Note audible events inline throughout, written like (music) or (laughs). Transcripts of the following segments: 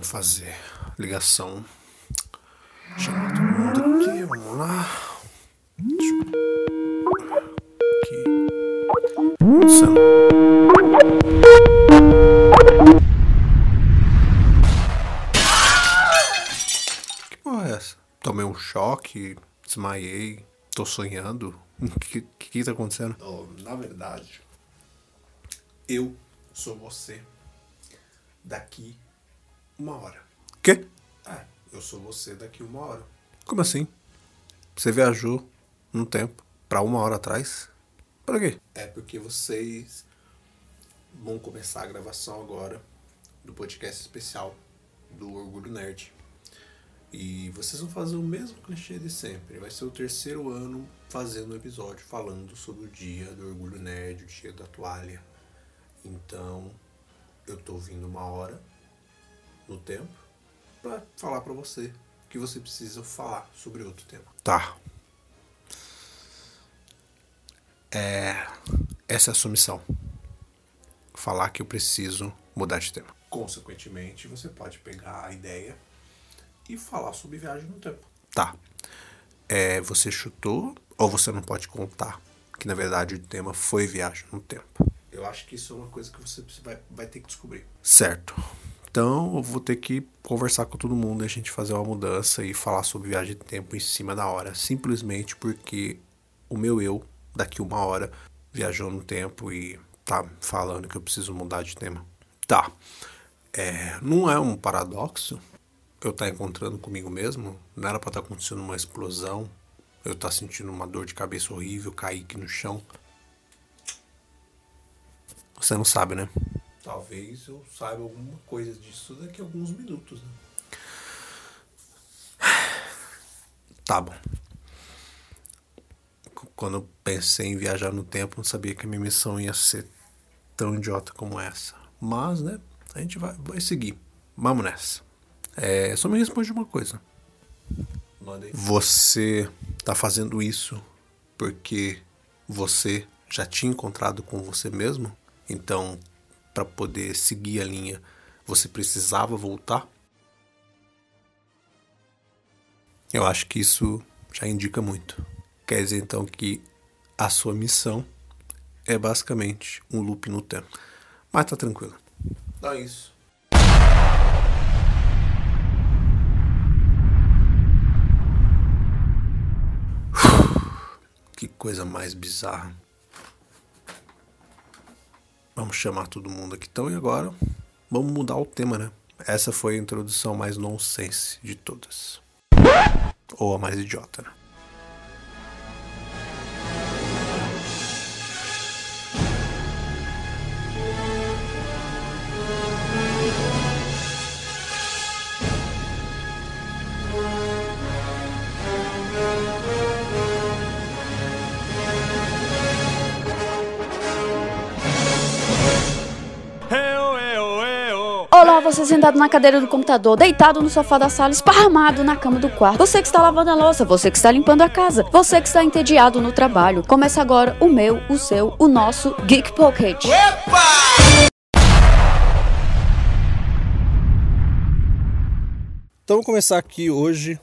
Vamos fazer ligação. Chamar todo mundo aqui, vamos lá. Aqui. Que porra é essa? Tomei um choque, desmaiei, tô sonhando. O (laughs) que, que que tá acontecendo? Oh, na verdade, eu sou você daqui uma hora. Quê? É, eu sou você daqui uma hora. Como assim? Você viajou no tempo pra uma hora atrás? Pra quê? É porque vocês vão começar a gravação agora do podcast especial do Orgulho Nerd. E vocês vão fazer o mesmo clichê de sempre. Vai ser o terceiro ano fazendo um episódio falando sobre o dia do Orgulho Nerd, o dia da toalha. Então, eu tô vindo uma hora no tempo pra falar pra você que você precisa falar sobre outro tema. Tá. É. Essa é a sua missão. Falar que eu preciso mudar de tema. Consequentemente, você pode pegar a ideia e falar sobre viagem no tempo. Tá. É, você chutou ou você não pode contar que na verdade o tema foi viagem no tempo? Eu acho que isso é uma coisa que você vai, vai ter que descobrir. Certo. Então eu vou ter que conversar com todo mundo e a gente fazer uma mudança e falar sobre viagem de tempo em cima da hora. Simplesmente porque o meu eu, daqui uma hora, viajou no tempo e tá falando que eu preciso mudar de tema. Tá. É, não é um paradoxo eu estar encontrando comigo mesmo? Não era pra estar acontecendo uma explosão? Eu estar sentindo uma dor de cabeça horrível, cair aqui no chão? Você não sabe, né? Talvez eu saiba alguma coisa disso daqui a alguns minutos, né? Tá bom. Quando eu pensei em viajar no tempo, não sabia que a minha missão ia ser tão idiota como essa. Mas, né, a gente vai, vai seguir. Vamos nessa. É, só me responde uma coisa. Você tá fazendo isso porque você já tinha encontrado com você mesmo? Então, para poder seguir a linha, você precisava voltar? Eu acho que isso já indica muito. Quer dizer então que a sua missão é basicamente um loop no tempo. Mas tá tranquilo. Dá isso. Que coisa mais bizarra. Vamos chamar todo mundo aqui então e agora vamos mudar o tema, né? Essa foi a introdução mais nonsense de todas. Ou a mais idiota, né? Você sentado na cadeira do computador, deitado no sofá da sala, esparramado na cama do quarto. Você que está lavando a louça, você que está limpando a casa, você que está entediado no trabalho. Começa agora o meu, o seu, o nosso Geek Pocket. Então vamos começar aqui hoje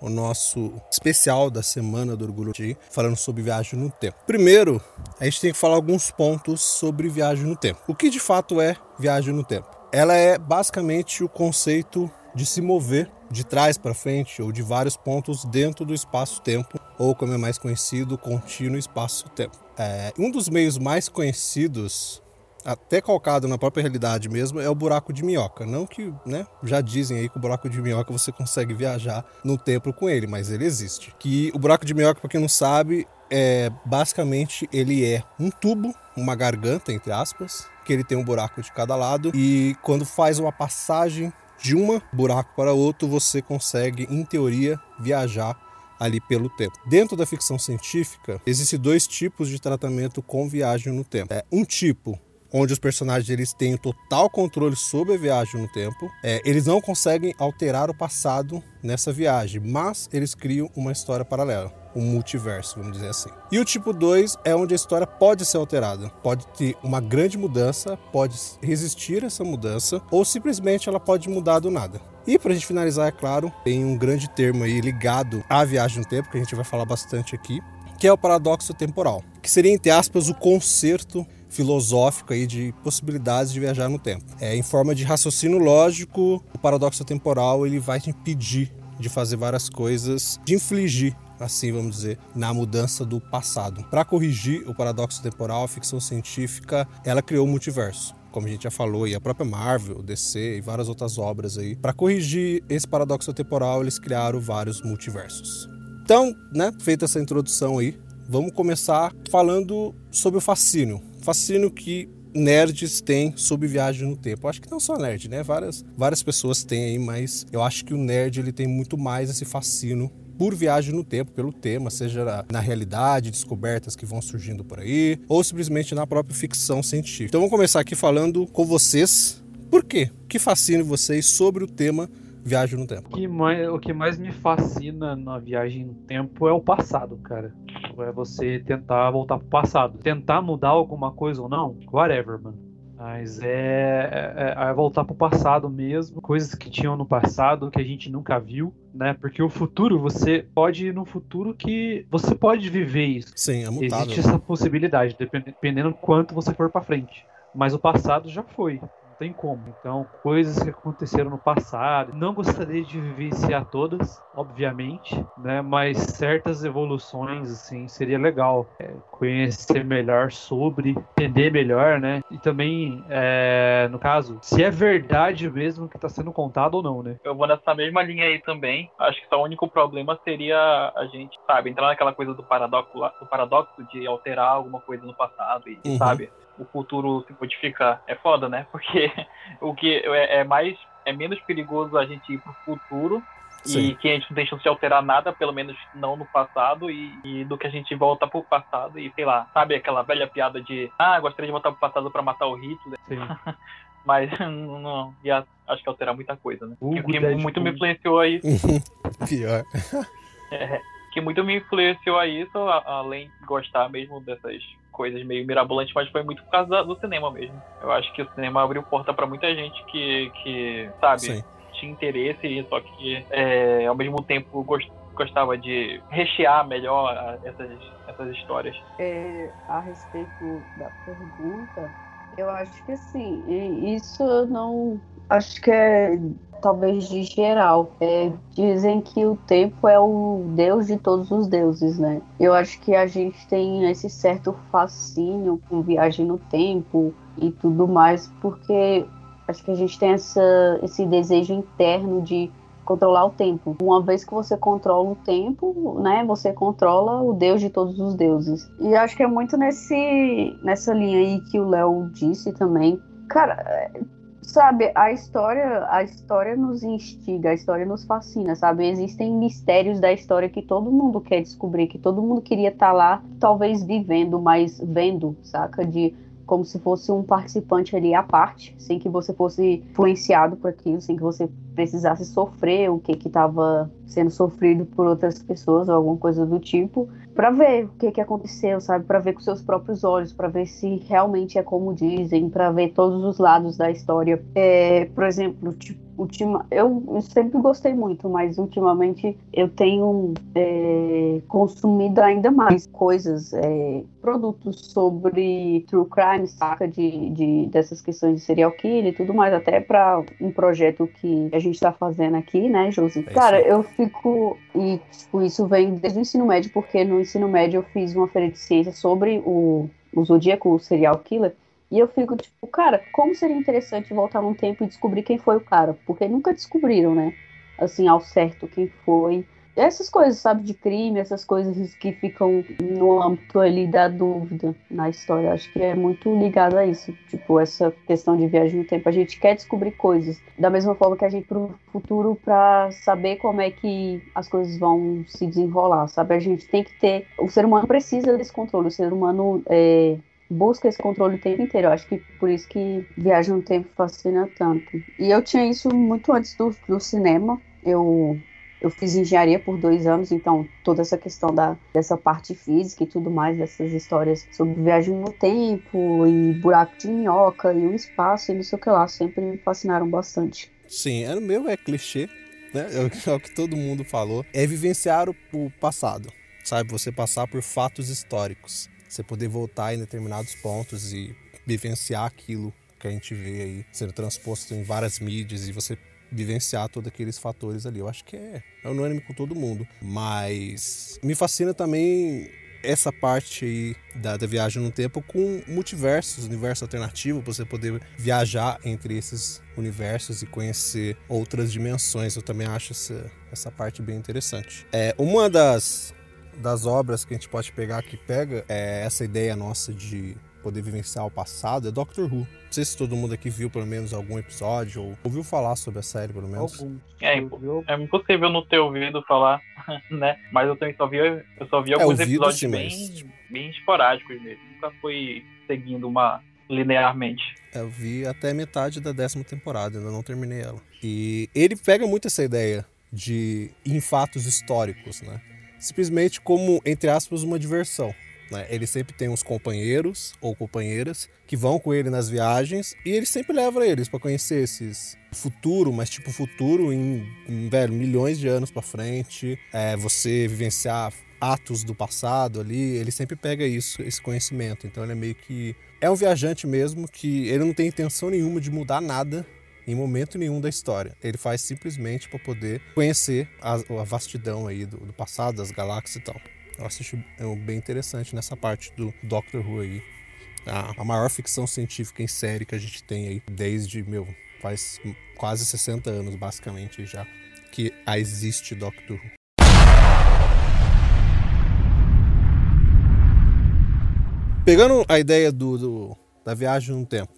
o nosso especial da semana do Orgulho G, falando sobre viagem no tempo. Primeiro, a gente tem que falar alguns pontos sobre viagem no tempo. O que de fato é viagem no tempo? Ela é basicamente o conceito de se mover de trás para frente ou de vários pontos dentro do espaço-tempo, ou como é mais conhecido, contínuo espaço-tempo. É, um dos meios mais conhecidos até calcado na própria realidade mesmo, é o buraco de minhoca. Não que, né, já dizem aí que o buraco de minhoca você consegue viajar no tempo com ele, mas ele existe. Que o buraco de minhoca, para quem não sabe, é basicamente ele é um tubo, uma garganta entre aspas, que ele tem um buraco de cada lado e quando faz uma passagem de um buraco para outro, você consegue, em teoria, viajar ali pelo tempo. Dentro da ficção científica, existem dois tipos de tratamento com viagem no tempo. É, um tipo onde os personagens eles têm total controle sobre a viagem no tempo. É, eles não conseguem alterar o passado nessa viagem, mas eles criam uma história paralela. Um multiverso, vamos dizer assim. E o tipo 2 é onde a história pode ser alterada, pode ter uma grande mudança, pode resistir a essa mudança, ou simplesmente ela pode mudar do nada. E para a gente finalizar, é claro, tem um grande termo aí ligado à viagem no tempo, que a gente vai falar bastante aqui, que é o paradoxo temporal, que seria, entre aspas, o concerto filosófico aí de possibilidades de viajar no tempo. É, em forma de raciocínio lógico, o paradoxo temporal ele vai te impedir de fazer várias coisas, de infligir assim vamos dizer, na mudança do passado. Para corrigir o paradoxo temporal, a ficção científica ela criou o multiverso como a gente já falou, e a própria Marvel, DC e várias outras obras aí. Para corrigir esse paradoxo temporal, eles criaram vários multiversos. Então, né, feita essa introdução aí, vamos começar falando sobre o fascínio. Fascínio que nerds têm sobre viagem no tempo. Eu acho que não só nerd, né? Várias, várias pessoas têm aí, mas eu acho que o nerd ele tem muito mais esse fascínio por viagem no tempo, pelo tema, seja na realidade, descobertas que vão surgindo por aí, ou simplesmente na própria ficção científica. Então vamos começar aqui falando com vocês. Por quê? O que fascina vocês sobre o tema viagem no tempo? O que mais, o que mais me fascina na viagem no tempo é o passado, cara. É você tentar voltar pro passado. Tentar mudar alguma coisa ou não, whatever, mano mas é, é, é, voltar para o passado mesmo, coisas que tinham no passado que a gente nunca viu, né? Porque o futuro, você pode ir no futuro que você pode viver isso. Sim, é mutável. Existe essa possibilidade, dependendo quanto você for para frente. Mas o passado já foi tem como. Então, coisas que aconteceram no passado, não gostaria de vivenciar todas, obviamente, né? Mas certas evoluções, assim, seria legal é, conhecer melhor sobre, entender melhor, né? E também, é, no caso, se é verdade mesmo que está sendo contado ou não, né? Eu vou nessa mesma linha aí também. Acho que só o único problema seria a gente, sabe, entrar naquela coisa do paradoxo, do paradoxo de alterar alguma coisa no passado e, uhum. sabe? O futuro se modificar. É foda, né? Porque (laughs) o que é, é mais é menos perigoso a gente ir pro futuro Sim. e que a gente não tem chance de alterar nada, pelo menos não no passado, e, e, do que a gente volta pro passado e, sei lá, sabe aquela velha piada de ah, gostaria de voltar pro passado para matar o Hitler. (laughs) Mas (laughs) não, ia, acho que alterar muita coisa, né? O que, que muito me influenciou aí. Pior. É, que muito me influenciou a isso, além de gostar mesmo dessas coisas meio mirabolantes, mas foi muito por causa do cinema mesmo. Eu acho que o cinema abriu porta para muita gente que, que sabe, Sim. tinha interesse, só que é, ao mesmo tempo gostava de rechear melhor essas, essas histórias. É, a respeito da pergunta, eu acho que sim. Isso eu não acho que é talvez de geral. É, dizem que o tempo é o deus de todos os deuses, né? Eu acho que a gente tem esse certo fascínio com viagem no tempo e tudo mais, porque acho que a gente tem essa, esse desejo interno de controlar o tempo. Uma vez que você controla o tempo, né, você controla o deus de todos os deuses. E acho que é muito nesse nessa linha aí que o Léo disse também. Cara, sabe, a história, a história nos instiga, a história nos fascina, sabe? Existem mistérios da história que todo mundo quer descobrir, que todo mundo queria estar tá lá, talvez vivendo, mas vendo, saca? De como se fosse um participante ali à parte, sem que você fosse influenciado por aquilo, sem que você precisasse sofrer o que estava sendo sofrido por outras pessoas ou alguma coisa do tipo, para ver o que, que aconteceu, sabe? Para ver com seus próprios olhos, para ver se realmente é como dizem, para ver todos os lados da história. É, por exemplo, tipo, ultima, eu, sempre gostei muito, mas ultimamente eu tenho é, consumido ainda mais coisas, é, produtos sobre true crime, saca? De, de, dessas questões de serial killer e tudo mais, até para um projeto que a gente está fazendo aqui, né, Josi? É Cara, eu fico. E tipo, isso vem desde o ensino médio, porque no ensino médio eu fiz uma feira de ciência sobre o, o Zodíaco, o serial killer. E eu fico tipo, cara, como seria interessante voltar num tempo e descobrir quem foi o cara? Porque nunca descobriram, né? Assim, ao certo quem foi. Essas coisas, sabe, de crime, essas coisas que ficam no âmbito ali da dúvida na história. Acho que é muito ligado a isso. Tipo, essa questão de viagem no tempo. A gente quer descobrir coisas. Da mesma forma que a gente pro futuro para saber como é que as coisas vão se desenrolar, sabe? A gente tem que ter. O ser humano precisa desse controle. O ser humano é, busca esse controle o tempo inteiro. Eu acho que por isso que Viagem no Tempo fascina tanto. E eu tinha isso muito antes do, do cinema. Eu eu fiz engenharia por dois anos, então toda essa questão da, dessa parte física e tudo mais, dessas histórias sobre viagem no tempo e buraco de minhoca e o espaço e não sei o que lá, sempre me fascinaram bastante. Sim, é, o meu é clichê, né? É, é o que todo mundo falou. É vivenciar o passado, sabe? Você passar por fatos históricos. Você poder voltar em determinados pontos e vivenciar aquilo que a gente vê aí sendo transposto em várias mídias e você vivenciar todos aqueles fatores ali. Eu acho que é, é unânime com todo mundo. Mas me fascina também essa parte aí da, da viagem no tempo com multiversos, universo alternativo, para você poder viajar entre esses universos e conhecer outras dimensões. Eu também acho essa, essa parte bem interessante. É, uma das, das obras que a gente pode pegar que pega é essa ideia nossa de poder vivenciar o passado é Doctor Who. Não sei se todo mundo aqui viu pelo menos algum episódio ou ouviu falar sobre a série, pelo menos. Algum. É, é impossível não ter ouvido falar, (laughs) né? Mas eu também só vi, eu só vi é, alguns ouvido, episódios sim, bem, bem esporádicos dele. Nunca fui seguindo uma linearmente. É, eu vi até metade da décima temporada, ainda não terminei ela. E ele pega muito essa ideia de em fatos históricos, né? Simplesmente como, entre aspas, uma diversão. Né? Ele sempre tem uns companheiros ou companheiras que vão com ele nas viagens e ele sempre leva eles para conhecer esses futuro, mas tipo futuro em, em velho, milhões de anos para frente, é, você vivenciar atos do passado ali, ele sempre pega isso, esse conhecimento. Então ele é meio que é um viajante mesmo que ele não tem intenção nenhuma de mudar nada em momento nenhum da história. Ele faz simplesmente para poder conhecer a, a vastidão aí do, do passado, das galáxias e tal. Eu acho é bem interessante nessa parte do Doctor Who aí. A, a maior ficção científica em série que a gente tem aí desde, meu, faz quase 60 anos, basicamente, já que existe Doctor Who. Pegando a ideia do, do da viagem no tempo,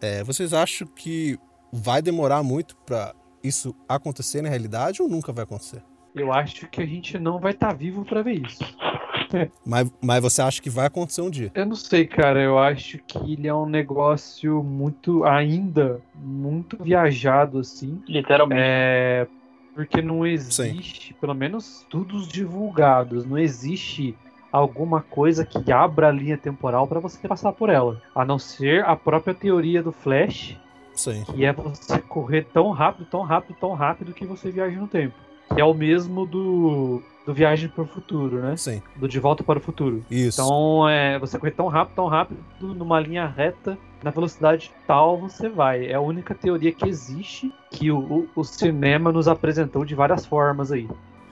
é, vocês acham que vai demorar muito para isso acontecer na realidade ou nunca vai acontecer? Eu acho que a gente não vai estar tá vivo para ver isso. (laughs) mas, mas você acha que vai acontecer um dia? Eu não sei, cara. Eu acho que ele é um negócio muito, ainda, muito viajado, assim. Literalmente. É, porque não existe, Sim. pelo menos estudos divulgados, não existe alguma coisa que abra a linha temporal para você passar por ela. A não ser a própria teoria do Flash, Sim. que é você correr tão rápido, tão rápido, tão rápido que você viaja no tempo que é o mesmo do, do Viagem para o Futuro, né? Sim. Do De Volta para o Futuro. Isso. Então, é, você corre tão rápido, tão rápido, numa linha reta, na velocidade tal você vai. É a única teoria que existe que o, o, o cinema nos apresentou de várias formas aí.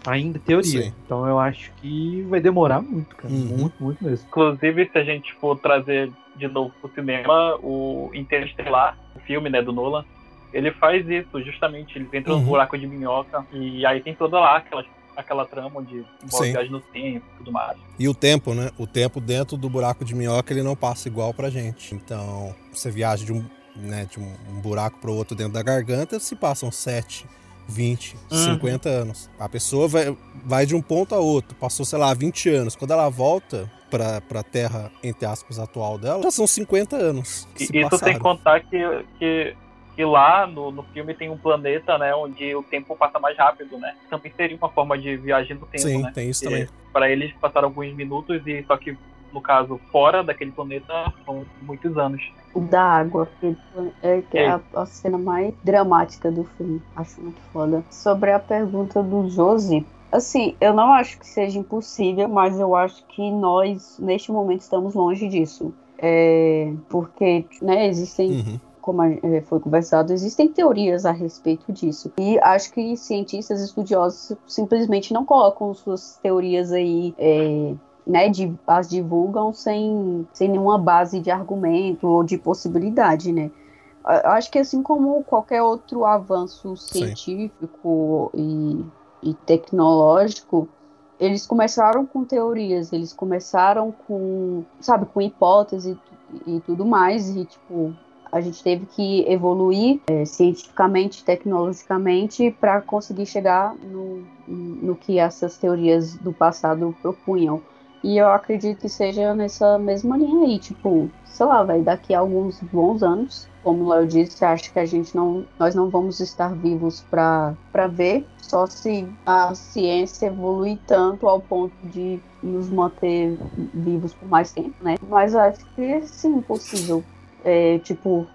Ainda teoria. Sim. Então eu acho que vai demorar muito, cara. Uhum. Muito, muito mesmo. Inclusive, se a gente for trazer de novo pro cinema, o Interestelar, o filme, né, do Nolan, ele faz isso, justamente, ele entra uhum. no buraco de minhoca e aí tem toda lá aquela, aquela trama de viagem no tempo e tudo mais. E o tempo, né? O tempo dentro do buraco de minhoca ele não passa igual pra gente. Então, você viaja de um, né, de um, um buraco pro outro dentro da garganta, se passam sete 20, uhum. 50 anos. A pessoa vai, vai de um ponto a outro, passou, sei lá, 20 anos. Quando ela volta para a terra, entre aspas, atual dela, já são 50 anos. Que e isso passaram. sem contar que, que que lá no, no filme tem um planeta, né, onde o tempo passa mais rápido, né? Também seria uma forma de viagem no tempo, Sim, né? tem isso também. Para eles passaram alguns minutos e só que no caso fora daquele planeta são muitos anos. O da água, que é, que é a, a, cena mais dramática do filme. Acho muito foda. Sobre a pergunta do Josi, assim, eu não acho que seja impossível, mas eu acho que nós neste momento estamos longe disso. É, porque né, existem uhum como é, foi conversado, existem teorias a respeito disso. E acho que cientistas estudiosos simplesmente não colocam suas teorias aí. É, né, de, as divulgam sem, sem nenhuma base de argumento ou de possibilidade, né? Acho que assim como qualquer outro avanço científico e, e tecnológico, eles começaram com teorias, eles começaram com, sabe, com hipóteses e, e tudo mais, e tipo, a gente teve que evoluir é, cientificamente, tecnologicamente, para conseguir chegar no, no que essas teorias do passado propunham. E eu acredito que seja nessa mesma linha aí, tipo, sei lá, vai daqui a alguns bons anos, como o Léo disse, acho que a gente não, nós não vamos estar vivos para ver, só se a ciência evoluir tanto ao ponto de nos manter vivos por mais tempo, né? Mas acho que sim, possível. É, tipo,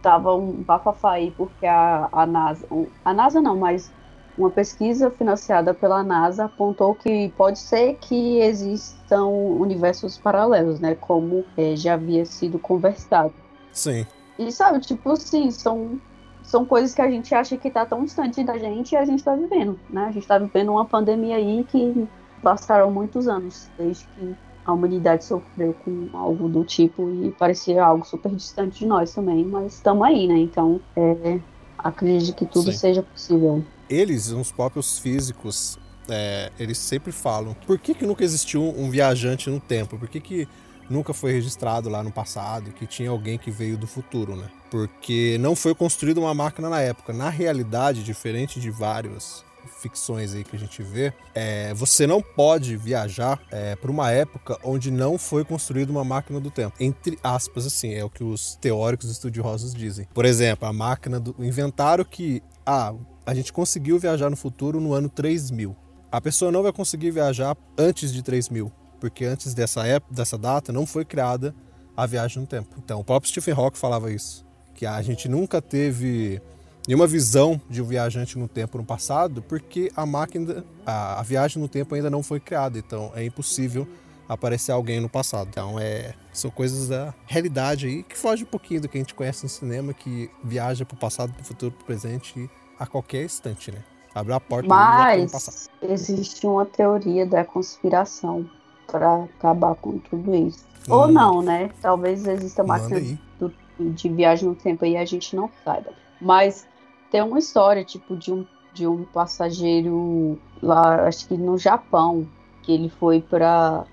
tava um bafafá aí porque a, a NASA, a NASA não, mas uma pesquisa financiada pela NASA apontou que pode ser que existam universos paralelos, né? Como é, já havia sido conversado. Sim. E sabe, tipo assim, são, são coisas que a gente acha que tá tão distante da gente e a gente tá vivendo, né? A gente tá vivendo uma pandemia aí que passaram muitos anos desde que a humanidade sofreu com algo do tipo e parecia algo super distante de nós também, mas estamos aí, né? Então, é, acredito que tudo Sim. seja possível eles, os próprios físicos, é, eles sempre falam: por que, que nunca existiu um viajante no tempo? Por que, que nunca foi registrado lá no passado que tinha alguém que veio do futuro, né? Porque não foi construída uma máquina na época. Na realidade, diferente de várias ficções aí que a gente vê, é, você não pode viajar é, para uma época onde não foi construída uma máquina do tempo. Entre aspas, assim, é o que os teóricos estudiosos dizem. Por exemplo, a máquina do. Inventaram que. Ah, a gente conseguiu viajar no futuro no ano 3000. A pessoa não vai conseguir viajar antes de 3000, porque antes dessa época, dessa data não foi criada a viagem no tempo. Então, o próprio Stephen Hawking falava isso, que a gente nunca teve nenhuma visão de um viajante no tempo no passado, porque a máquina, a, a viagem no tempo ainda não foi criada, então é impossível aparecer alguém no passado. Então é são coisas da realidade aí que foge um pouquinho do que a gente conhece no cinema, que viaja para o passado, para o futuro, para o presente e a qualquer instante, né? Abre a porta Mas existe uma teoria da conspiração para acabar com tudo isso. Hum. Ou não, né? Talvez exista máquina do, de viagem no tempo aí a gente não saiba. Mas tem uma história, tipo, de um, de um passageiro lá, acho que no Japão, que ele foi para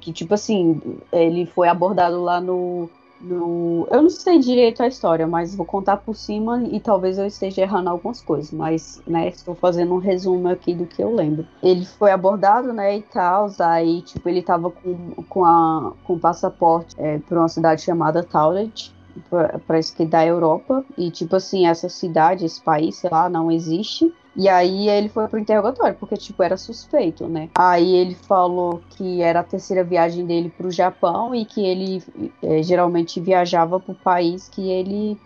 que tipo assim, ele foi abordado lá no no... Eu não sei direito a história, mas vou contar por cima e talvez eu esteja errando algumas coisas, mas, né, estou fazendo um resumo aqui do que eu lembro. Ele foi abordado, né, e tal, aí, tipo, ele tava com, com, a, com passaporte é, para uma cidade chamada Tauret, parece que da Europa, e, tipo assim, essa cidade, esse país, sei lá, não existe, e aí ele foi pro interrogatório, porque, tipo, era suspeito, né? Aí ele falou que era a terceira viagem dele pro Japão e que ele é, geralmente viajava pro país que ele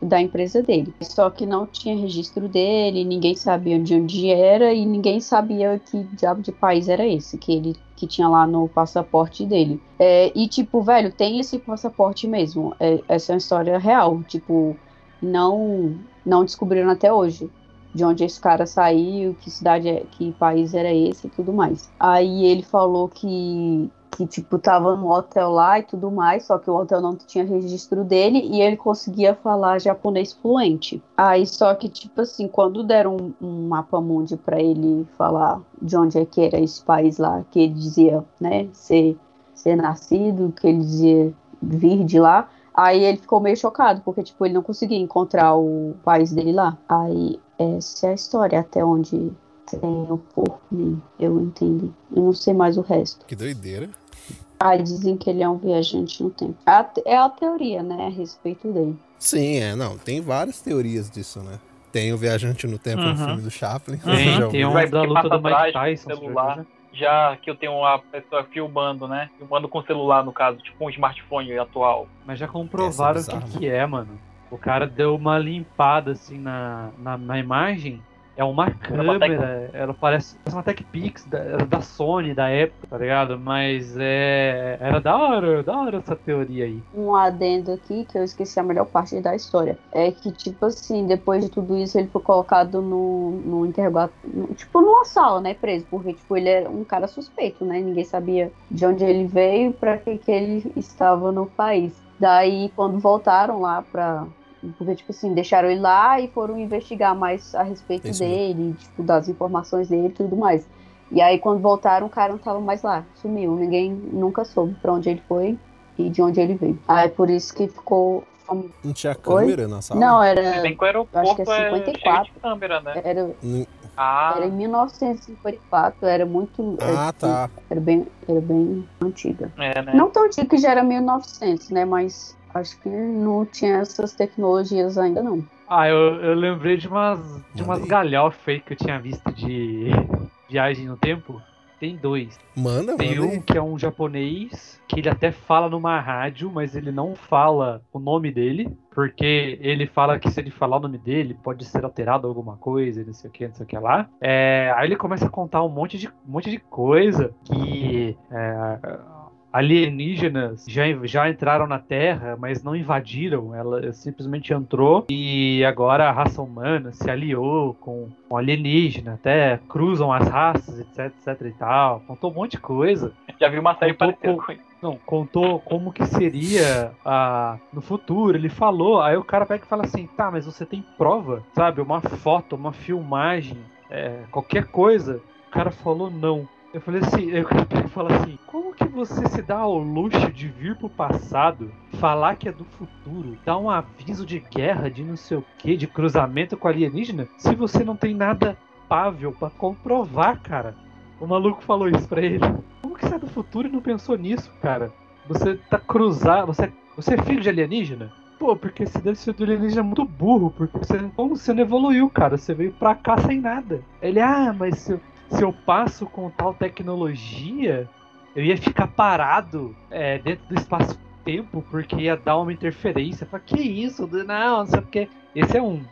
da empresa dele. Só que não tinha registro dele, ninguém sabia de onde era e ninguém sabia que diabo de país era esse que ele que tinha lá no passaporte dele. É, e tipo, velho, tem esse passaporte mesmo. É, essa é uma história real. Tipo, não não descobriram até hoje de onde esse cara saiu, que cidade, é, que país era esse e tudo mais. Aí ele falou que que tipo tava no hotel lá e tudo mais, só que o hotel não tinha registro dele e ele conseguia falar japonês fluente. Aí só que tipo assim, quando deram um, um mapa mundi para ele falar de onde é que era esse país lá, que ele dizia, né, ser ser nascido, que ele dizia vir de lá, Aí ele ficou meio chocado, porque, tipo, ele não conseguia encontrar o país dele lá. Aí essa é a história, até onde tem o corpo eu entendi. Eu não sei mais o resto. Que doideira. Aí dizem que ele é um viajante no tempo. É a teoria, né, a respeito dele. Sim, é, não, tem várias teorias disso, né? Tem o Viajante no Tempo uhum. no filme do Chaplin. (laughs) Tem, tem um da luta do Mike Tyson. Celular, já que eu tenho uma pessoa filmando, né? Filmando com celular, no caso, tipo um smartphone atual. Mas já comprovaram o que, que é, mano. O cara deu uma limpada assim na, na, na imagem é uma câmera, ela parece, parece uma Tech Pix da, da Sony da época, tá ligado? Mas é, era da hora, da hora essa teoria aí. Um adendo aqui, que eu esqueci a melhor parte da história, é que, tipo assim, depois de tudo isso, ele foi colocado no, no interrogatório, tipo, numa sala, né, preso, porque, tipo, ele era um cara suspeito, né? Ninguém sabia de onde ele veio, para que, que ele estava no país. Daí, quando voltaram lá pra, porque, tipo assim, deixaram ele lá e foram investigar mais a respeito Isso dele, mesmo. tipo, das informações dele e tudo mais. E aí, quando voltaram, o cara não tava mais lá, sumiu. Ninguém nunca soube pra onde ele foi e de onde ele veio. Aí, por isso que ficou. Não tinha câmera Oi? na sala? Não, era. Bem que o aeroporto acho que é 54. É câmera, né? Era... Ah. Era em 1954, era muito. Ah, era, tá. Era bem, era bem antiga. É, né? Não tão antiga que já era 1900, né? Mas acho que não tinha essas tecnologias ainda não. Ah, eu, eu lembrei de umas, de umas galhofas que eu tinha visto de (laughs) viagem no tempo. Tem dois. Manda, Tem manda um aí. que é um japonês, que ele até fala numa rádio, mas ele não fala o nome dele, porque ele fala que se ele falar o nome dele, pode ser alterado alguma coisa, não sei o que, não sei o que lá. É, aí ele começa a contar um monte de, um monte de coisa que é, alienígenas já, já entraram na Terra, mas não invadiram. Ela simplesmente entrou e agora a raça humana se aliou com, com alienígena, até cruzam as raças, etc, etc e tal. Contou um monte de coisa. Já vi uma série parecida com isso. Não, contou como que seria a, no futuro. Ele falou, aí o cara pega e fala assim, tá, mas você tem prova, sabe? Uma foto, uma filmagem, é, qualquer coisa. O cara falou não. Eu falei assim, aí o cara pega e fala assim, como que você se dá ao luxo de vir pro passado, falar que é do futuro, dar um aviso de guerra, de não sei o que, de cruzamento com alienígena, se você não tem nada pável pra comprovar, cara? O maluco falou isso pra ele. Como que você é do futuro e não pensou nisso, cara? Você tá cruzado. Você, você é filho de alienígena? Pô, porque você deve ser do alienígena muito burro, porque você, como você não evoluiu, cara? Você veio pra cá sem nada. Ele, ah, mas eu, se eu passo com tal tecnologia, eu ia ficar parado é, dentro do espaço-tempo, porque ia dar uma interferência. Falei, que isso? Não, não sei o que. Esse é um.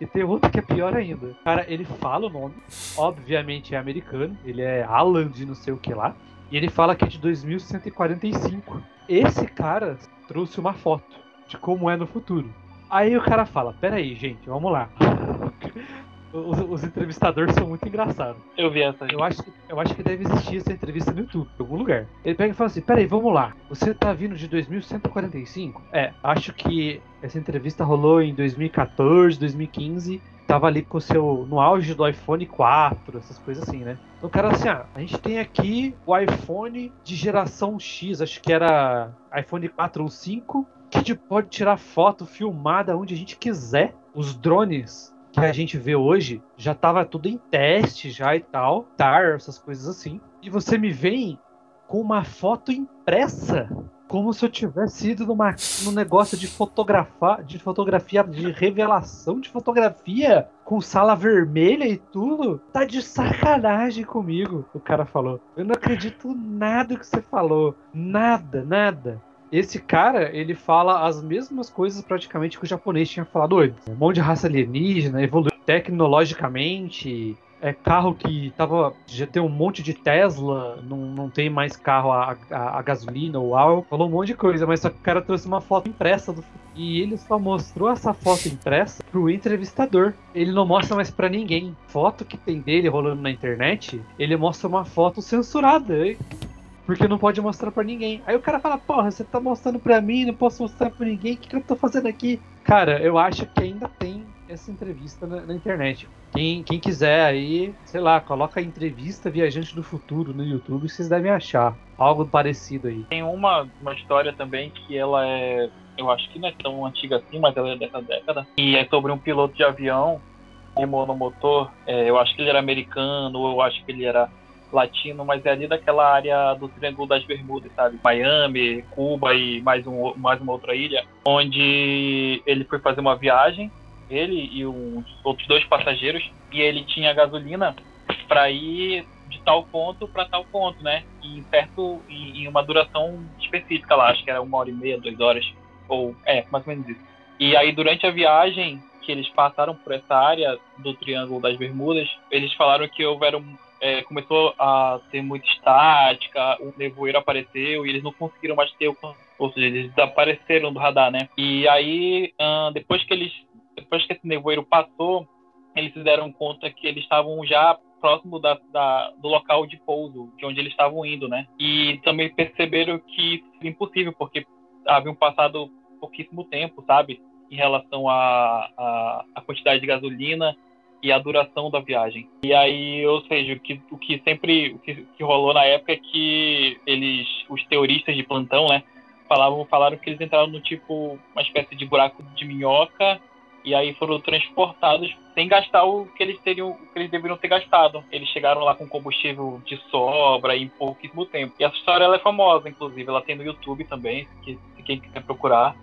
E tem outro que é pior ainda. Cara, ele fala o nome, obviamente é americano, ele é Alan de não sei o que lá, e ele fala que é de 2145. Esse cara trouxe uma foto de como é no futuro. Aí o cara fala: Peraí, gente, vamos lá. (laughs) Os, os entrevistadores são muito engraçados. Eu vi essa. Eu acho, eu acho que deve existir essa entrevista no YouTube, em algum lugar. Ele pega e fala assim: peraí, vamos lá. Você tá vindo de 2145? É, acho que essa entrevista rolou em 2014, 2015. Tava ali com o seu. no auge do iPhone 4, essas coisas assim, né? Então o cara assim, ah, a gente tem aqui o iPhone de geração X, acho que era iPhone 4 ou 5, que a gente pode tirar foto filmada onde a gente quiser. Os drones que a gente vê hoje já tava tudo em teste já e tal, TAR, essas coisas assim. E você me vem com uma foto impressa, como se eu tivesse ido numa, num negócio de fotografar, de fotografia, de revelação de fotografia, com sala vermelha e tudo. Tá de sacanagem comigo, o cara falou. Eu não acredito nada que você falou. Nada, nada. Esse cara, ele fala as mesmas coisas praticamente que o japonês tinha falado antes. Um monte de raça alienígena, evoluiu tecnologicamente, é carro que tava. Já tem um monte de Tesla, não, não tem mais carro a, a, a gasolina ou álcool. Falou um monte de coisa, mas só que o cara trouxe uma foto impressa do e ele só mostrou essa foto impressa pro entrevistador. Ele não mostra mais pra ninguém. Foto que tem dele rolando na internet, ele mostra uma foto censurada. hein? Porque não pode mostrar pra ninguém. Aí o cara fala, porra, você tá mostrando pra mim, não posso mostrar pra ninguém, o que, que eu tô fazendo aqui? Cara, eu acho que ainda tem essa entrevista na, na internet. Quem, quem quiser aí, sei lá, coloca entrevista Viajante do Futuro no YouTube, vocês devem achar. Algo parecido aí. Tem uma, uma história também que ela é. Eu acho que não é tão antiga assim, mas ela é dessa década. E é sobre um piloto de avião, de monomotor. É, eu acho que ele era americano, eu acho que ele era latino, mas é ali daquela área do Triângulo das Bermudas, sabe? Miami, Cuba e mais, um, mais uma outra ilha, onde ele foi fazer uma viagem, ele e uns outros dois passageiros, e ele tinha gasolina para ir de tal ponto para tal ponto, né? Em certo, em, em uma duração específica lá, acho que era uma hora e meia, duas horas, ou é, mais ou menos isso. E aí durante a viagem que eles passaram por essa área do Triângulo das Bermudas, eles falaram que houveram é, começou a ter muita estática, o nevoeiro apareceu e eles não conseguiram mais ter o ou seja, eles desapareceram do radar, né? E aí, ahn, depois que eles, depois que esse nevoeiro passou, eles se deram conta que eles estavam já próximo da, da- do local de pouso, de onde eles estavam indo, né? E também perceberam que seria impossível, porque haviam passado pouquíssimo tempo, sabe? Em relação à quantidade de gasolina e a duração da viagem. E aí, ou seja, o que, o que sempre o que, que rolou na época é que eles, os teoristas de plantão, né, falavam, falaram que eles entraram no tipo uma espécie de buraco de minhoca e aí foram transportados sem gastar o que eles teriam, o que eles deveriam ter gastado. Eles chegaram lá com combustível de sobra em pouquíssimo tempo. E essa história ela é famosa, inclusive, ela tem no YouTube também, se quem quiser procurar.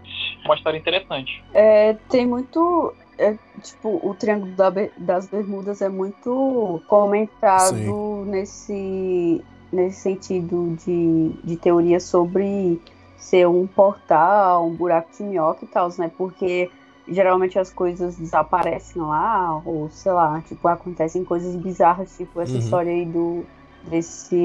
Uma história interessante. É, tem muito é, tipo, o Triângulo da, das Bermudas é muito comentado Sim. nesse, nesse sentido de, de teoria sobre ser um portal, um buraco de minhoca e tal, né? Porque geralmente as coisas desaparecem lá, ou sei lá, tipo, acontecem coisas bizarras, tipo essa uhum. história aí do desse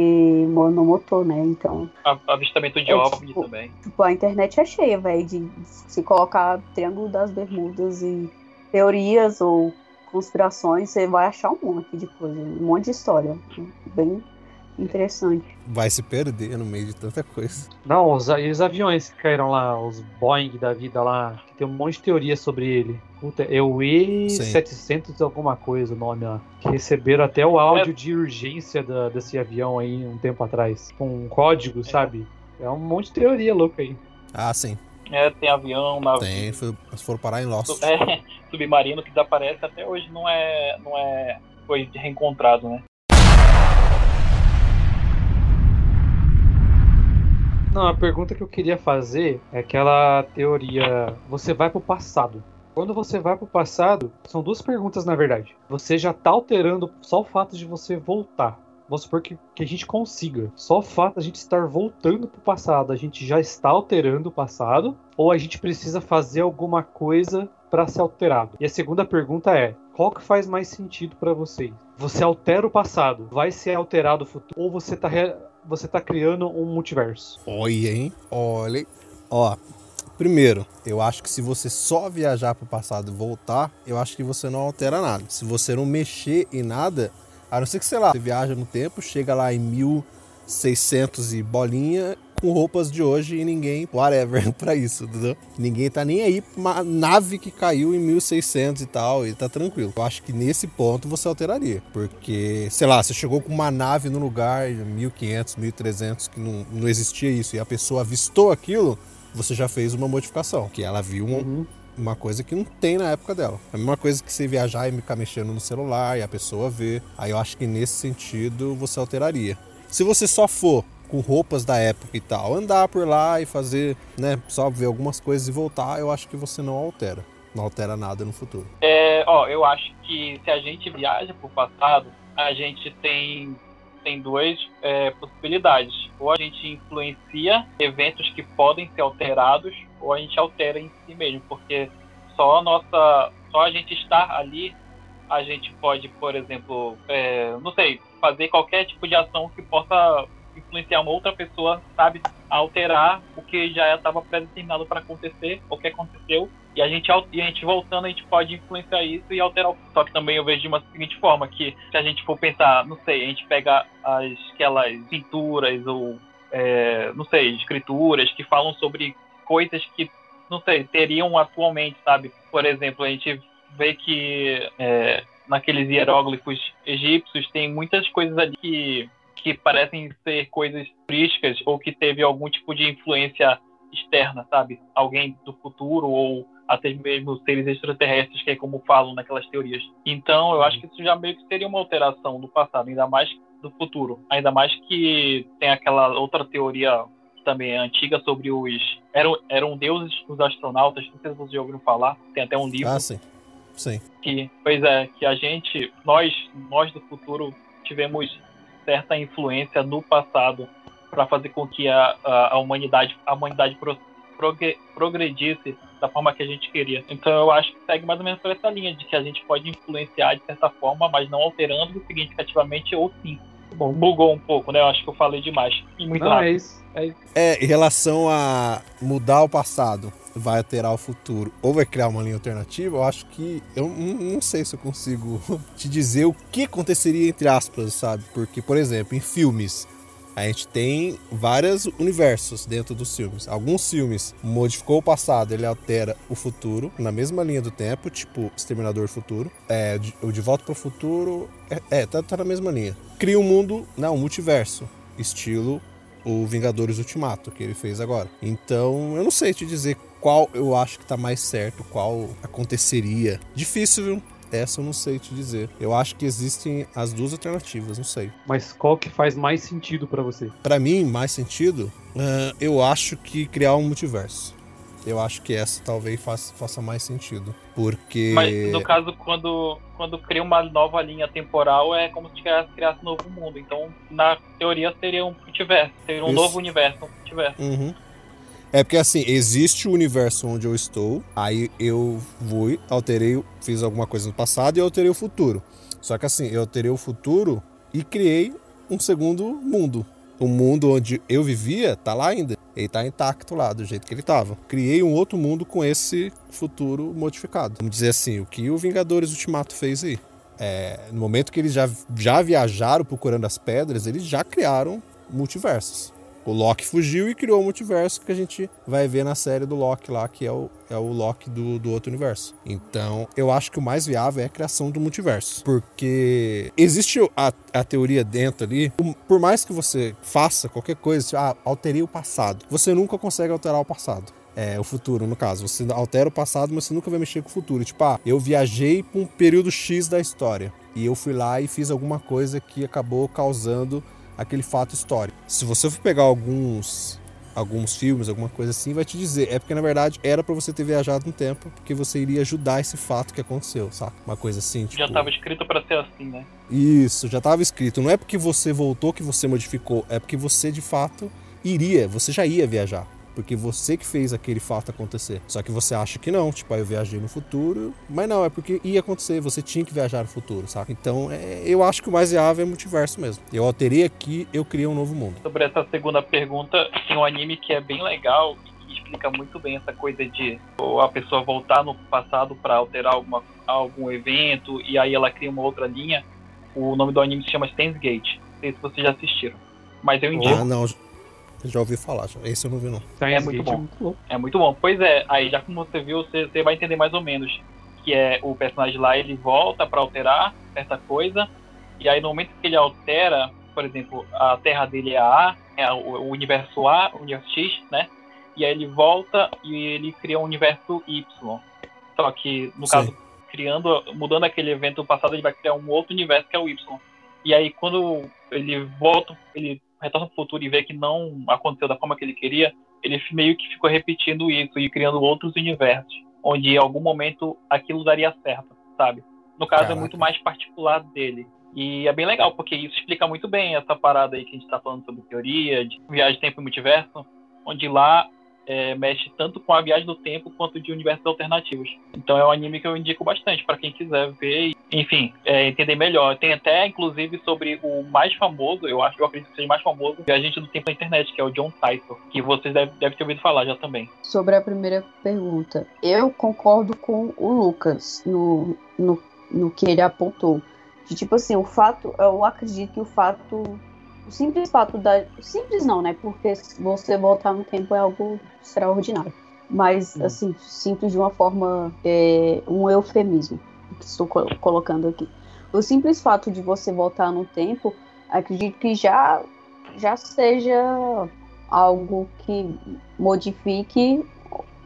monomotor, né? Então. Avistamento de é, tipo, também. Tipo, a internet é cheia, velho, de se colocar Triângulo das Bermudas e teorias ou conspirações, você vai achar um monte de coisa, um monte de história. Bem interessante. Vai se perder no meio de tanta coisa. Não, os, os aviões que caíram lá, os Boeing da vida lá, tem um monte de teoria sobre ele. Puta, é o E700 alguma coisa o nome lá. Que receberam até o áudio é. de urgência da, desse avião aí um tempo atrás. Com um código, sabe? É um monte de teoria louca aí. Ah, sim. É, tem avião, navio. Tem, foi, foram parar em Lost. É, (laughs) submarino que desaparece até hoje não é, não é foi reencontrado, né? Não, a pergunta que eu queria fazer é aquela teoria. Você vai pro passado. Quando você vai pro passado, são duas perguntas na verdade. Você já tá alterando só o fato de você voltar. Vamos supor que, que a gente consiga. Só o fato a gente estar voltando pro passado, a gente já está alterando o passado, ou a gente precisa fazer alguma coisa para ser alterado? E a segunda pergunta é: qual que faz mais sentido para vocês? Você altera o passado, vai ser alterado o futuro, ou você tá você tá criando um multiverso. Olha, hein? Olha. Ó, primeiro, eu acho que se você só viajar para o passado e voltar, eu acho que você não altera nada. Se você não mexer em nada, a não ser que, sei lá, você viaja no tempo, chega lá em 1600 e bolinha com roupas de hoje e ninguém, whatever, (laughs) para isso, entendeu? Ninguém tá nem aí pra uma nave que caiu em 1600 e tal, e tá tranquilo. Eu acho que nesse ponto você alteraria, porque, sei lá, você chegou com uma nave no lugar 1500, 1300, que não, não existia isso, e a pessoa avistou aquilo, você já fez uma modificação, que ela viu um, uhum. Uma coisa que não tem na época dela. É a mesma coisa que você viajar e ficar mexendo no celular e a pessoa vê. Aí eu acho que nesse sentido você alteraria. Se você só for com roupas da época e tal. Andar por lá e fazer, né, só ver algumas coisas e voltar, eu acho que você não altera. Não altera nada no futuro. É, ó, eu acho que se a gente viaja pro passado, a gente tem tem duas é, possibilidades. Ou a gente influencia eventos que podem ser alterados, ou a gente altera em si mesmo, porque só a nossa, só a gente estar ali, a gente pode, por exemplo, é, não sei, fazer qualquer tipo de ação que possa influenciar uma outra pessoa, sabe, a alterar o que já estava predeterminado para acontecer, o que aconteceu, e a gente e a gente voltando a gente pode influenciar isso e alterar. Só que também eu vejo de uma seguinte forma que se a gente for pensar, não sei, a gente pega as aquelas pinturas ou é, não sei, escrituras que falam sobre coisas que não sei teriam atualmente, sabe? Por exemplo, a gente vê que é, naqueles hieróglifos egípcios tem muitas coisas ali que que parecem ser coisas turísticas ou que teve algum tipo de influência externa, sabe? Alguém do futuro ou até mesmo seres extraterrestres, que é como falam naquelas teorias. Então, eu acho que isso já meio que seria uma alteração do passado, ainda mais do futuro. Ainda mais que tem aquela outra teoria também é antiga sobre os eram eram deuses os astronautas, não sei se vocês já ouviram falar, tem até um livro. Ah, sim. Sim. Que, pois é, que a gente, nós, nós do futuro tivemos certa influência no passado para fazer com que a, a, a, humanidade a humanidade pro, progre, progredisse da forma que a gente queria. Então eu acho que segue mais ou menos por essa linha de que a gente pode influenciar de certa forma, mas não alterando significativamente ou sim. Bom, bugou um pouco, né? Eu acho que eu falei demais. E muito não, rápido. É, isso, é isso. É, em relação a mudar o passado, vai alterar o futuro ou vai criar uma linha alternativa, eu acho que eu não sei se eu consigo (laughs) te dizer o que aconteceria entre aspas, sabe? Porque, por exemplo, em filmes, a gente tem vários universos dentro dos filmes. Alguns filmes modificou o passado, ele altera o futuro na mesma linha do tempo, tipo Exterminador Futuro. É, o De Volta para o Futuro é, é tá, tá, na mesma linha. Cria um mundo, não, um multiverso, estilo o Vingadores Ultimato, que ele fez agora. Então, eu não sei te dizer qual eu acho que tá mais certo, qual aconteceria. Difícil, viu? Essa eu não sei te dizer. Eu acho que existem as duas alternativas, não sei. Mas qual que faz mais sentido para você? Para mim, mais sentido, uh, eu acho que criar um multiverso. Eu acho que essa talvez faça, faça mais sentido. Porque. Mas no caso, quando, quando cria uma nova linha temporal, é como se tivesse criasse um novo mundo. Então, na teoria, seria um multiverso. Seria um Isso. novo universo, um multiverso. Uhum. É porque assim, existe o universo onde eu estou, aí eu fui, alterei, fiz alguma coisa no passado e alterei o futuro. Só que assim, eu alterei o futuro e criei um segundo mundo. O mundo onde eu vivia tá lá ainda. Ele tá intacto lá, do jeito que ele tava. Criei um outro mundo com esse futuro modificado. Vamos dizer assim, o que o Vingadores Ultimato fez aí. É, no momento que eles já, já viajaram procurando as pedras, eles já criaram multiversos. O Loki fugiu e criou o multiverso que a gente vai ver na série do Loki lá, que é o, é o Loki do, do outro universo. Então, eu acho que o mais viável é a criação do multiverso. Porque existe a, a teoria dentro ali, por mais que você faça qualquer coisa, ah, alterei o passado, você nunca consegue alterar o passado. É, o futuro, no caso. Você altera o passado, mas você nunca vai mexer com o futuro. Tipo, ah, eu viajei para um período X da história. E eu fui lá e fiz alguma coisa que acabou causando aquele fato histórico. Se você for pegar alguns alguns filmes, alguma coisa assim, vai te dizer, é porque na verdade era para você ter viajado no tempo, porque você iria ajudar esse fato que aconteceu, sabe? Uma coisa assim, tipo... Já estava escrito para ser assim, né? Isso, já estava escrito. Não é porque você voltou que você modificou, é porque você de fato iria, você já ia viajar porque você que fez aquele fato acontecer. Só que você acha que não, tipo, aí eu viajei no futuro, mas não, é porque ia acontecer, você tinha que viajar no futuro, sabe? Então, é, eu acho que o mais viável é multiverso mesmo. Eu alterei aqui, eu criei um novo mundo. Sobre essa segunda pergunta, tem um anime que é bem legal e que explica muito bem essa coisa de a pessoa voltar no passado para alterar alguma, algum evento e aí ela cria uma outra linha. O nome do anime se chama Steins Gate. Não sei se vocês já assistiram. Mas eu indico. Ah, não, já ouvi falar, esse eu não vi não. É muito bom. É muito bom. É muito bom. Pois é, aí já como você viu, você, você vai entender mais ou menos que é o personagem lá, ele volta para alterar certa coisa, e aí no momento que ele altera, por exemplo, a terra dele é A, é o, universo A, o universo X, né? E aí ele volta e ele cria um universo Y. Só que, no Sim. caso, criando, mudando aquele evento passado, ele vai criar um outro universo que é o Y. E aí quando ele volta, ele retorna pro futuro e vê que não aconteceu da forma que ele queria, ele meio que ficou repetindo isso e criando outros universos, onde em algum momento aquilo daria certo, sabe? No caso Caraca. é muito mais particular dele. E é bem legal, porque isso explica muito bem essa parada aí que a gente tá falando sobre teoria, de viagem, tempo e multiverso, onde lá é, mexe tanto com a viagem do tempo quanto de universos alternativos. Então é um anime que eu indico bastante para quem quiser ver e, enfim, é, entender melhor. Tem até, inclusive, sobre o mais famoso, eu acho, eu acredito que seja mais famoso, viajante do tempo na internet, que é o John Tyson, que vocês devem, devem ter ouvido falar já também. Sobre a primeira pergunta, eu concordo com o Lucas no, no, no que ele apontou. De, tipo assim, o fato, eu acredito que o fato o simples fato da. Simples não, né? Porque você voltar no tempo é algo extraordinário. Mas, hum. assim, simples de uma forma. É, um eufemismo que estou colocando aqui. O simples fato de você voltar no tempo, acredito que já, já seja algo que modifique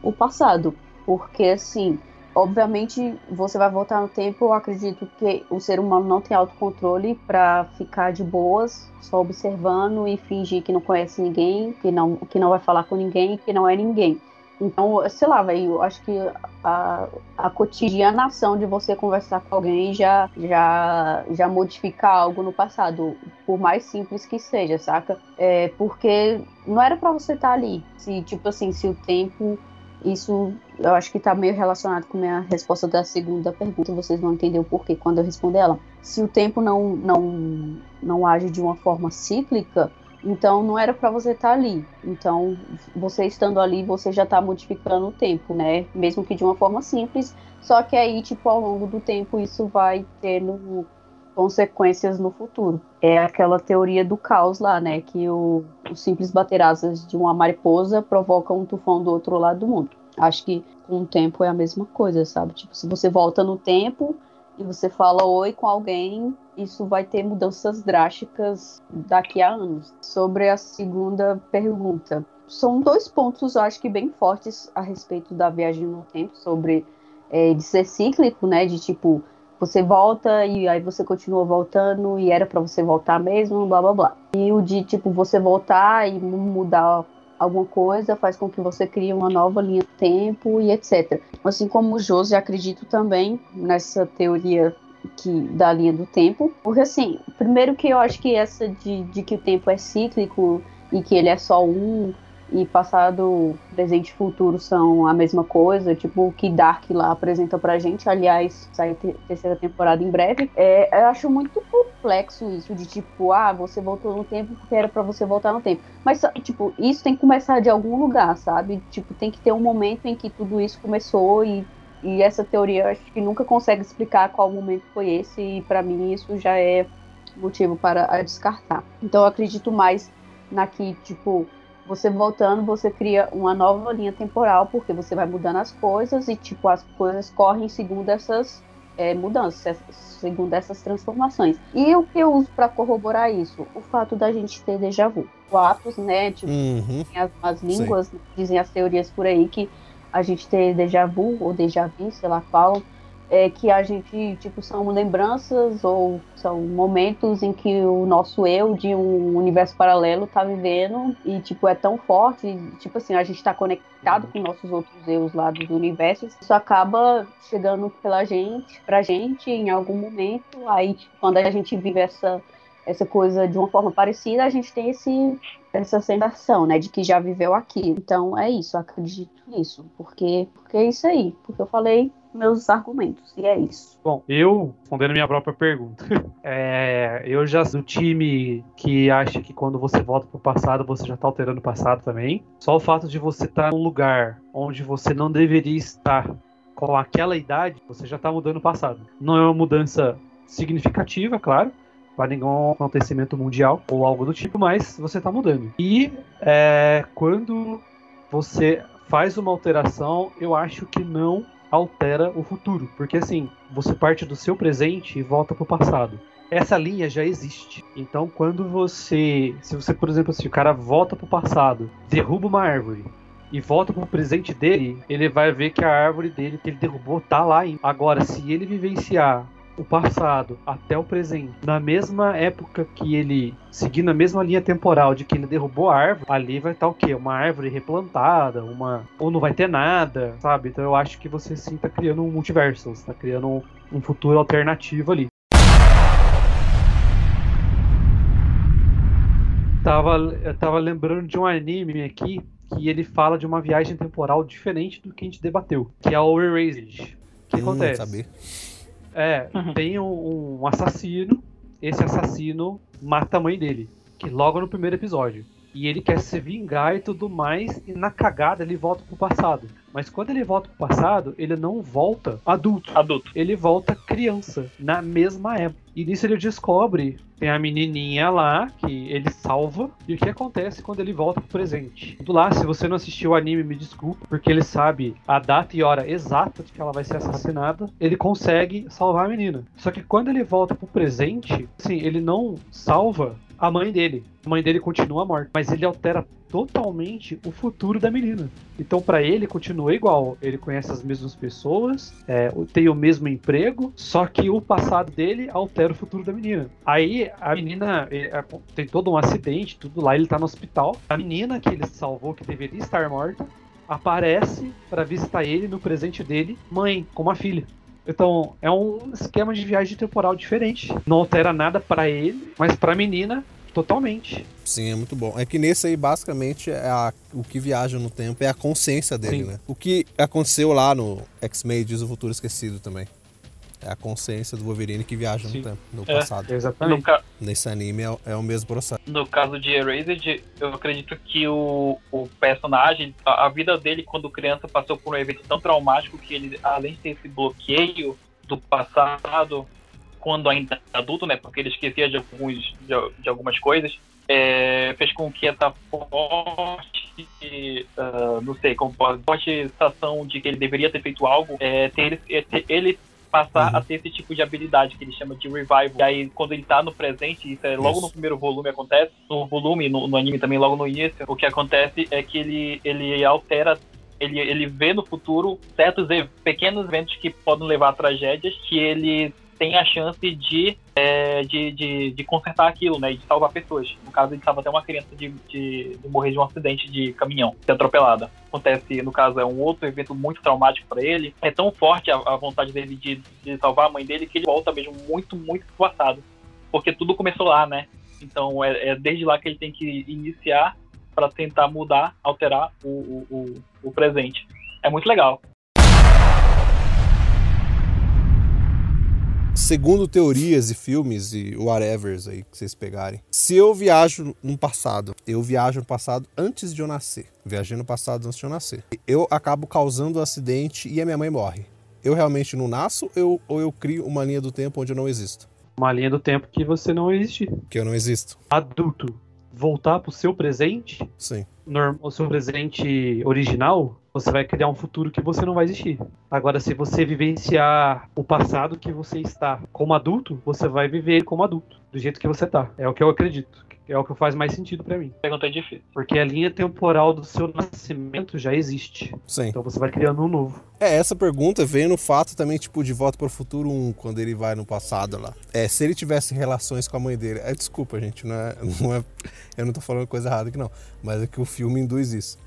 o passado. Porque, assim, obviamente você vai voltar no tempo. Eu acredito que o ser humano não tem autocontrole para ficar de boas, só observando e fingir que não conhece ninguém, que não, que não vai falar com ninguém, que não é ninguém. Então, sei lá, velho, eu acho que a, a cotidianação de você conversar com alguém já, já, já modifica algo no passado, por mais simples que seja, saca? É, porque não era para você estar tá ali. Se, tipo assim, se o tempo isso eu acho que está meio relacionado com a minha resposta da segunda pergunta, vocês vão entender o porquê quando eu responder ela. Se o tempo não, não, não age de uma forma cíclica, então não era para você estar tá ali. Então, você estando ali, você já está modificando o tempo, né? Mesmo que de uma forma simples. Só que aí, tipo, ao longo do tempo, isso vai tendo consequências no futuro. É aquela teoria do caos lá, né? Que o, os simples bater asas de uma mariposa provocam um tufão do outro lado do mundo. Acho que com o tempo é a mesma coisa, sabe? Tipo, se você volta no tempo, e você fala oi com alguém, isso vai ter mudanças drásticas daqui a anos. Sobre a segunda pergunta, são dois pontos, acho que bem fortes a respeito da viagem no tempo, sobre é, de ser cíclico, né? De tipo, você volta e aí você continua voltando e era para você voltar mesmo, blá blá blá. E o de tipo você voltar e mudar alguma coisa faz com que você crie uma nova linha do tempo e etc. Assim como o Josi, acredito também nessa teoria que da linha do tempo, porque assim, primeiro que eu acho que essa de, de que o tempo é cíclico e que ele é só um e passado, presente e futuro são a mesma coisa, tipo o que Dark lá apresenta pra gente, aliás, sai terceira temporada em breve. É, eu acho muito complexo isso, de tipo, ah, você voltou no tempo porque era para você voltar no tempo. Mas, tipo, isso tem que começar de algum lugar, sabe? Tipo, tem que ter um momento em que tudo isso começou e, e essa teoria eu acho que nunca consegue explicar qual momento foi esse, e para mim isso já é motivo para descartar. Então eu acredito mais na que, tipo, você voltando, você cria uma nova linha temporal, porque você vai mudando as coisas e, tipo, as coisas correm segundo essas é, mudanças, segundo essas transformações. E o que eu uso para corroborar isso? O fato da gente ter déjà vu. Atos, né? Tipo, Uhum. as, as línguas, dizem as teorias por aí que a gente tem déjà vu ou déjà vu, sei lá qual, é que a gente, tipo, são lembranças ou são momentos em que o nosso eu de um universo paralelo tá vivendo e, tipo, é tão forte, tipo assim, a gente tá conectado com nossos outros eus lá dos universos, isso acaba chegando pela gente, pra gente em algum momento, aí, tipo, quando a gente vive essa, essa coisa de uma forma parecida, a gente tem esse essa sensação, né, de que já viveu aquilo. Então é isso, acredito nisso, porque porque é isso aí, porque eu falei meus argumentos e é isso. Bom, eu, respondendo minha própria pergunta, (laughs) é, eu já sou do time que acha que quando você volta pro passado, você já tá alterando o passado também. Só o fato de você estar num lugar onde você não deveria estar com aquela idade, você já tá mudando o passado. Não é uma mudança significativa, claro, para nenhum acontecimento mundial ou algo do tipo, mas você está mudando. E é, quando você faz uma alteração, eu acho que não altera o futuro, porque assim, você parte do seu presente e volta para o passado. Essa linha já existe. Então, quando você, se você, por exemplo, se o cara volta para o passado, derruba uma árvore e volta pro presente dele, ele vai ver que a árvore dele que ele derrubou tá lá. ainda. Agora, se ele vivenciar o passado até o presente, na mesma época que ele seguindo a mesma linha temporal de que ele derrubou a árvore, ali vai estar o quê? Uma árvore replantada, uma ou não vai ter nada, sabe? Então eu acho que você sim tá criando um multiverso, você tá criando um, um futuro alternativo ali. Tava, eu tava lembrando de um anime aqui que ele fala de uma viagem temporal diferente do que a gente debateu, que é o Erased. O que Hum, acontece? saber. É, Uhum. tem um, um assassino. Esse assassino mata a mãe dele. Que logo no primeiro episódio. E ele quer se vingar e tudo mais. E na cagada ele volta pro passado. Mas quando ele volta pro passado, ele não volta adulto. Adulto. Ele volta criança. Na mesma época. E nisso ele descobre. Tem a menininha lá que ele salva. E o que acontece quando ele volta pro presente? Tudo lá, se você não assistiu o anime, me desculpa. Porque ele sabe a data e hora exata de que ela vai ser assassinada. Ele consegue salvar a menina. Só que quando ele volta pro presente, assim, ele não salva a mãe dele. A mãe dele continua morta. Mas ele altera totalmente o futuro da menina. Então, pra ele, continua igual. Ele conhece as mesmas pessoas, é, tem o mesmo emprego, só que o passado dele altera o futuro da menina. Aí, a menina é, é, tem todo um acidente, tudo lá, ele tá no hospital. A menina que ele salvou, que deveria estar morta, aparece pra visitar ele no presente dele, mãe, com uma filha. Então, é um esquema de viagem temporal diferente. Não altera nada pra ele, mas pra menina, totalmente. Sim, é muito bom. É que nesse aí, basicamente, é a- o que viaja no tempo é a consciência dele, Sim. né? O que aconteceu lá no X-Men Diz o Futuro Esquecido também. É a consciência do Wolverine que viaja Sim. no tempo, no É. passado. No, Exatamente. ca- Nesse anime é, é o mesmo processo. no caso de Erased, eu acredito que o, o personagem, a, a vida dele quando criança passou por um evento tão traumático que ele, além de ter esse bloqueio do passado, quando ainda adulto, né, porque ele esquecia de, alguns, de, de algumas coisas, é, fez com que essa forte, ah, não sei, como forte sensação de que ele deveria ter feito algo, é, ter, é, ter- ele passar Uhum. a ter esse tipo de habilidade que ele chama de revival. E aí, quando ele tá no presente, isso é logo Isso. no primeiro volume acontece, no volume, no, no anime também, logo no início, o que acontece é que ele, ele altera. Ele, ele vê no futuro certos pequenos eventos que podem levar a tragédias que ele tem a chance de, é, de, de, de consertar aquilo, né? De salvar pessoas. No caso, ele salva até uma criança de, de, de morrer de um acidente de caminhão, ser atropelada. Acontece, no caso, é um outro evento muito traumático para ele. É tão forte a, a vontade dele de, de salvar a mãe dele que ele volta mesmo muito, muito pro passado. Porque tudo começou lá, né? Então é, é desde lá que ele tem que iniciar para tentar mudar, alterar o, o, o, o presente. É muito legal. Segundo teorias e filmes e whatevers aí que vocês pegarem, se eu viajo no passado, eu viajo no passado antes de eu nascer. Viajei no passado antes de eu nascer. Eu acabo causando um acidente e a minha mãe morre. Eu realmente não nasço eu, ou eu crio uma linha do tempo onde eu não existo? Uma linha do tempo que você não existe. Que eu não existo. Adulto, voltar pro seu presente, Sim. norm- o seu presente original, você vai criar um futuro que você não vai existir. Agora, se você vivenciar o passado que você está como adulto, você vai viver como adulto, do jeito que você tá. É o que eu acredito. É o que faz mais sentido pra mim. Pergunta difícil. Porque a linha temporal do seu nascimento já existe. Sim. Então você vai criando um novo. É, essa pergunta vem no fato também, tipo, de Volta para o Futuro 1, quando ele vai no passado lá. É, se ele tivesse relações com a mãe dele. É, desculpa, gente, não é, (laughs) não é. Eu não tô falando coisa errada aqui, não. Mas é que o filme induz isso.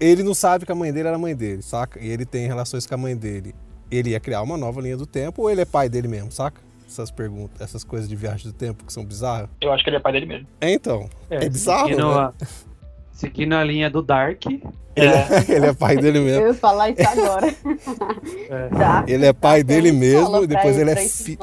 Ele não sabe que a mãe dele era a mãe dele, saca? E ele tem relações com a mãe dele. Ele ia criar uma nova linha do tempo ou ele é pai dele mesmo, saca? Essas perguntas, essas coisas de viagem do tempo que são bizarras. Eu acho que ele é pai dele mesmo. É, então. É bizarro, seguindo, né? a, seguindo a linha do Dark, Ele, (laughs) ele é pai dele mesmo. Eu ia falar isso agora. (laughs) é, Tá? Ele é pai dele mesmo e depois pra- ele é filho.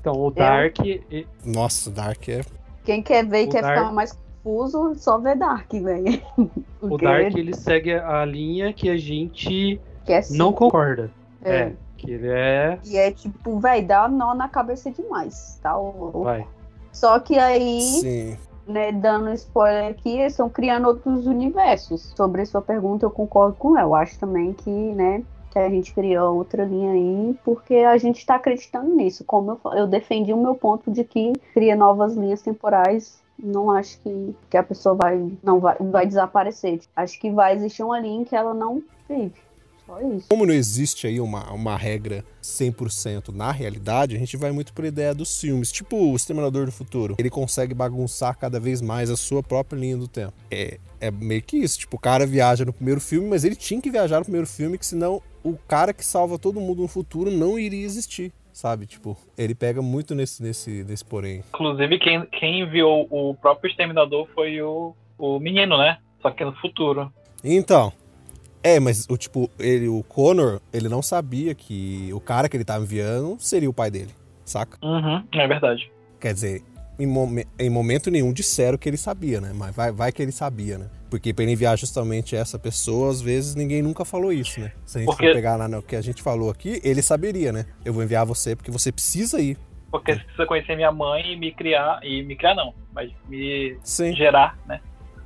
então o Dark, e- Nossa, Dark é. Quem quer ver e O quer Dark- ficar mais confuso, só vê Dark, velho. (laughs) o Dark ele segue a linha que a gente que é assim, não concorda. é. É, que ele é. E é tipo, velho, dá nó na cabeça demais, tá? Vai. Só que aí, Sim. né, dando spoiler aqui, eles estão criando outros universos. Sobre a sua pergunta, eu concordo com ela. Eu acho também que, né, que a gente criou outra linha aí, porque a gente está acreditando nisso. Como eu, eu defendi o meu ponto de que cria novas linhas temporais. Não acho que, que a pessoa vai não vai, vai desaparecer. Acho que vai existir uma linha em que ela não vive. Só isso. Como não existe aí uma, uma regra 100% na realidade, a gente vai muito por ideia dos filmes. Tipo o Exterminador do Futuro. Ele consegue bagunçar cada vez mais a sua própria linha do tempo. É, é meio que isso. Tipo, o cara viaja no primeiro filme, mas ele tinha que viajar no primeiro filme, que senão o cara que salva todo mundo no futuro não iria existir. Sabe? Tipo, ele pega muito nesse, nesse, nesse porém. Inclusive, quem, quem enviou o próprio Exterminador foi o, o menino, né? Só que no futuro. Então. É, mas o tipo, ele, o Connor, ele não sabia que o cara que ele tava enviando seria o pai dele, saca? Uhum, é verdade. Quer dizer, em, momen- em momento nenhum disseram que ele sabia, né? Mas vai, vai que ele sabia, né? Porque pra ele enviar justamente essa pessoa, às vezes ninguém nunca falou isso, né? Se a gente Porque- for pegar lá no que a gente falou aqui, ele saberia, né? Eu vou enviar você porque você precisa ir. Porque você precisa conhecer minha mãe e me criar. E me criar não, mas me Sim. gerar, né?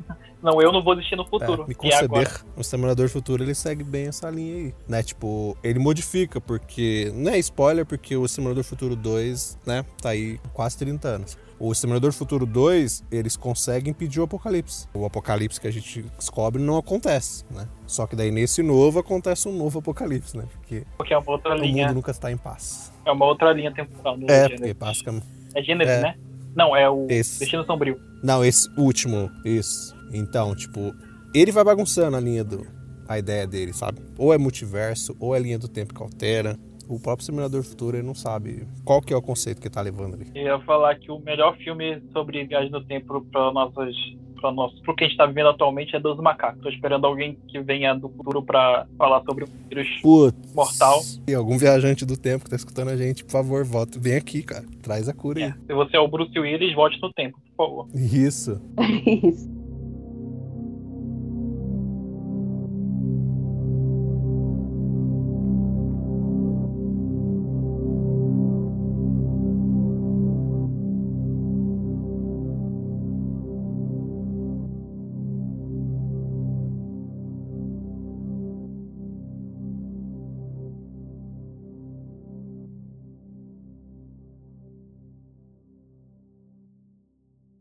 (laughs) Não, eu não vou existir no É, futuro. me e agora? conceber. O Exterminador Futuro ele segue bem essa linha aí, né? Tipo, ele modifica, porque. Não é spoiler, porque o Exterminador Futuro 2, né? Tá aí quase 30 anos. O Exterminador Futuro 2, eles conseguem impedir o apocalipse. O apocalipse que a gente descobre não acontece, né? Só que daí nesse novo acontece um novo apocalipse, né? Porque Porque é uma outra o linha. mundo nunca está em paz. É uma outra linha temporal. No É, Gênesis. porque basicamente. É Gênesis, é. né? Não, é o Esse. Destino Sombrio. Não, esse último, isso. Então, tipo, ele vai bagunçando a linha do. a ideia dele, sabe? Ou é multiverso, ou é linha do tempo que altera. O próprio Exterminador do Futuro ele não sabe qual que é o conceito que ele tá levando ali. Eu ia falar que o melhor filme sobre viagem no tempo para nossas para nosso pro que a gente tá vivendo atualmente é dos macacos. Tô esperando alguém que venha do futuro para falar sobre o vírus. Putz. Mortal. E algum viajante do tempo que tá escutando a gente, por favor, volta. Vem aqui, cara. Traz a cura aí. Se você é o Bruce Willis, volte no tempo, por favor. Isso. (laughs) Isso.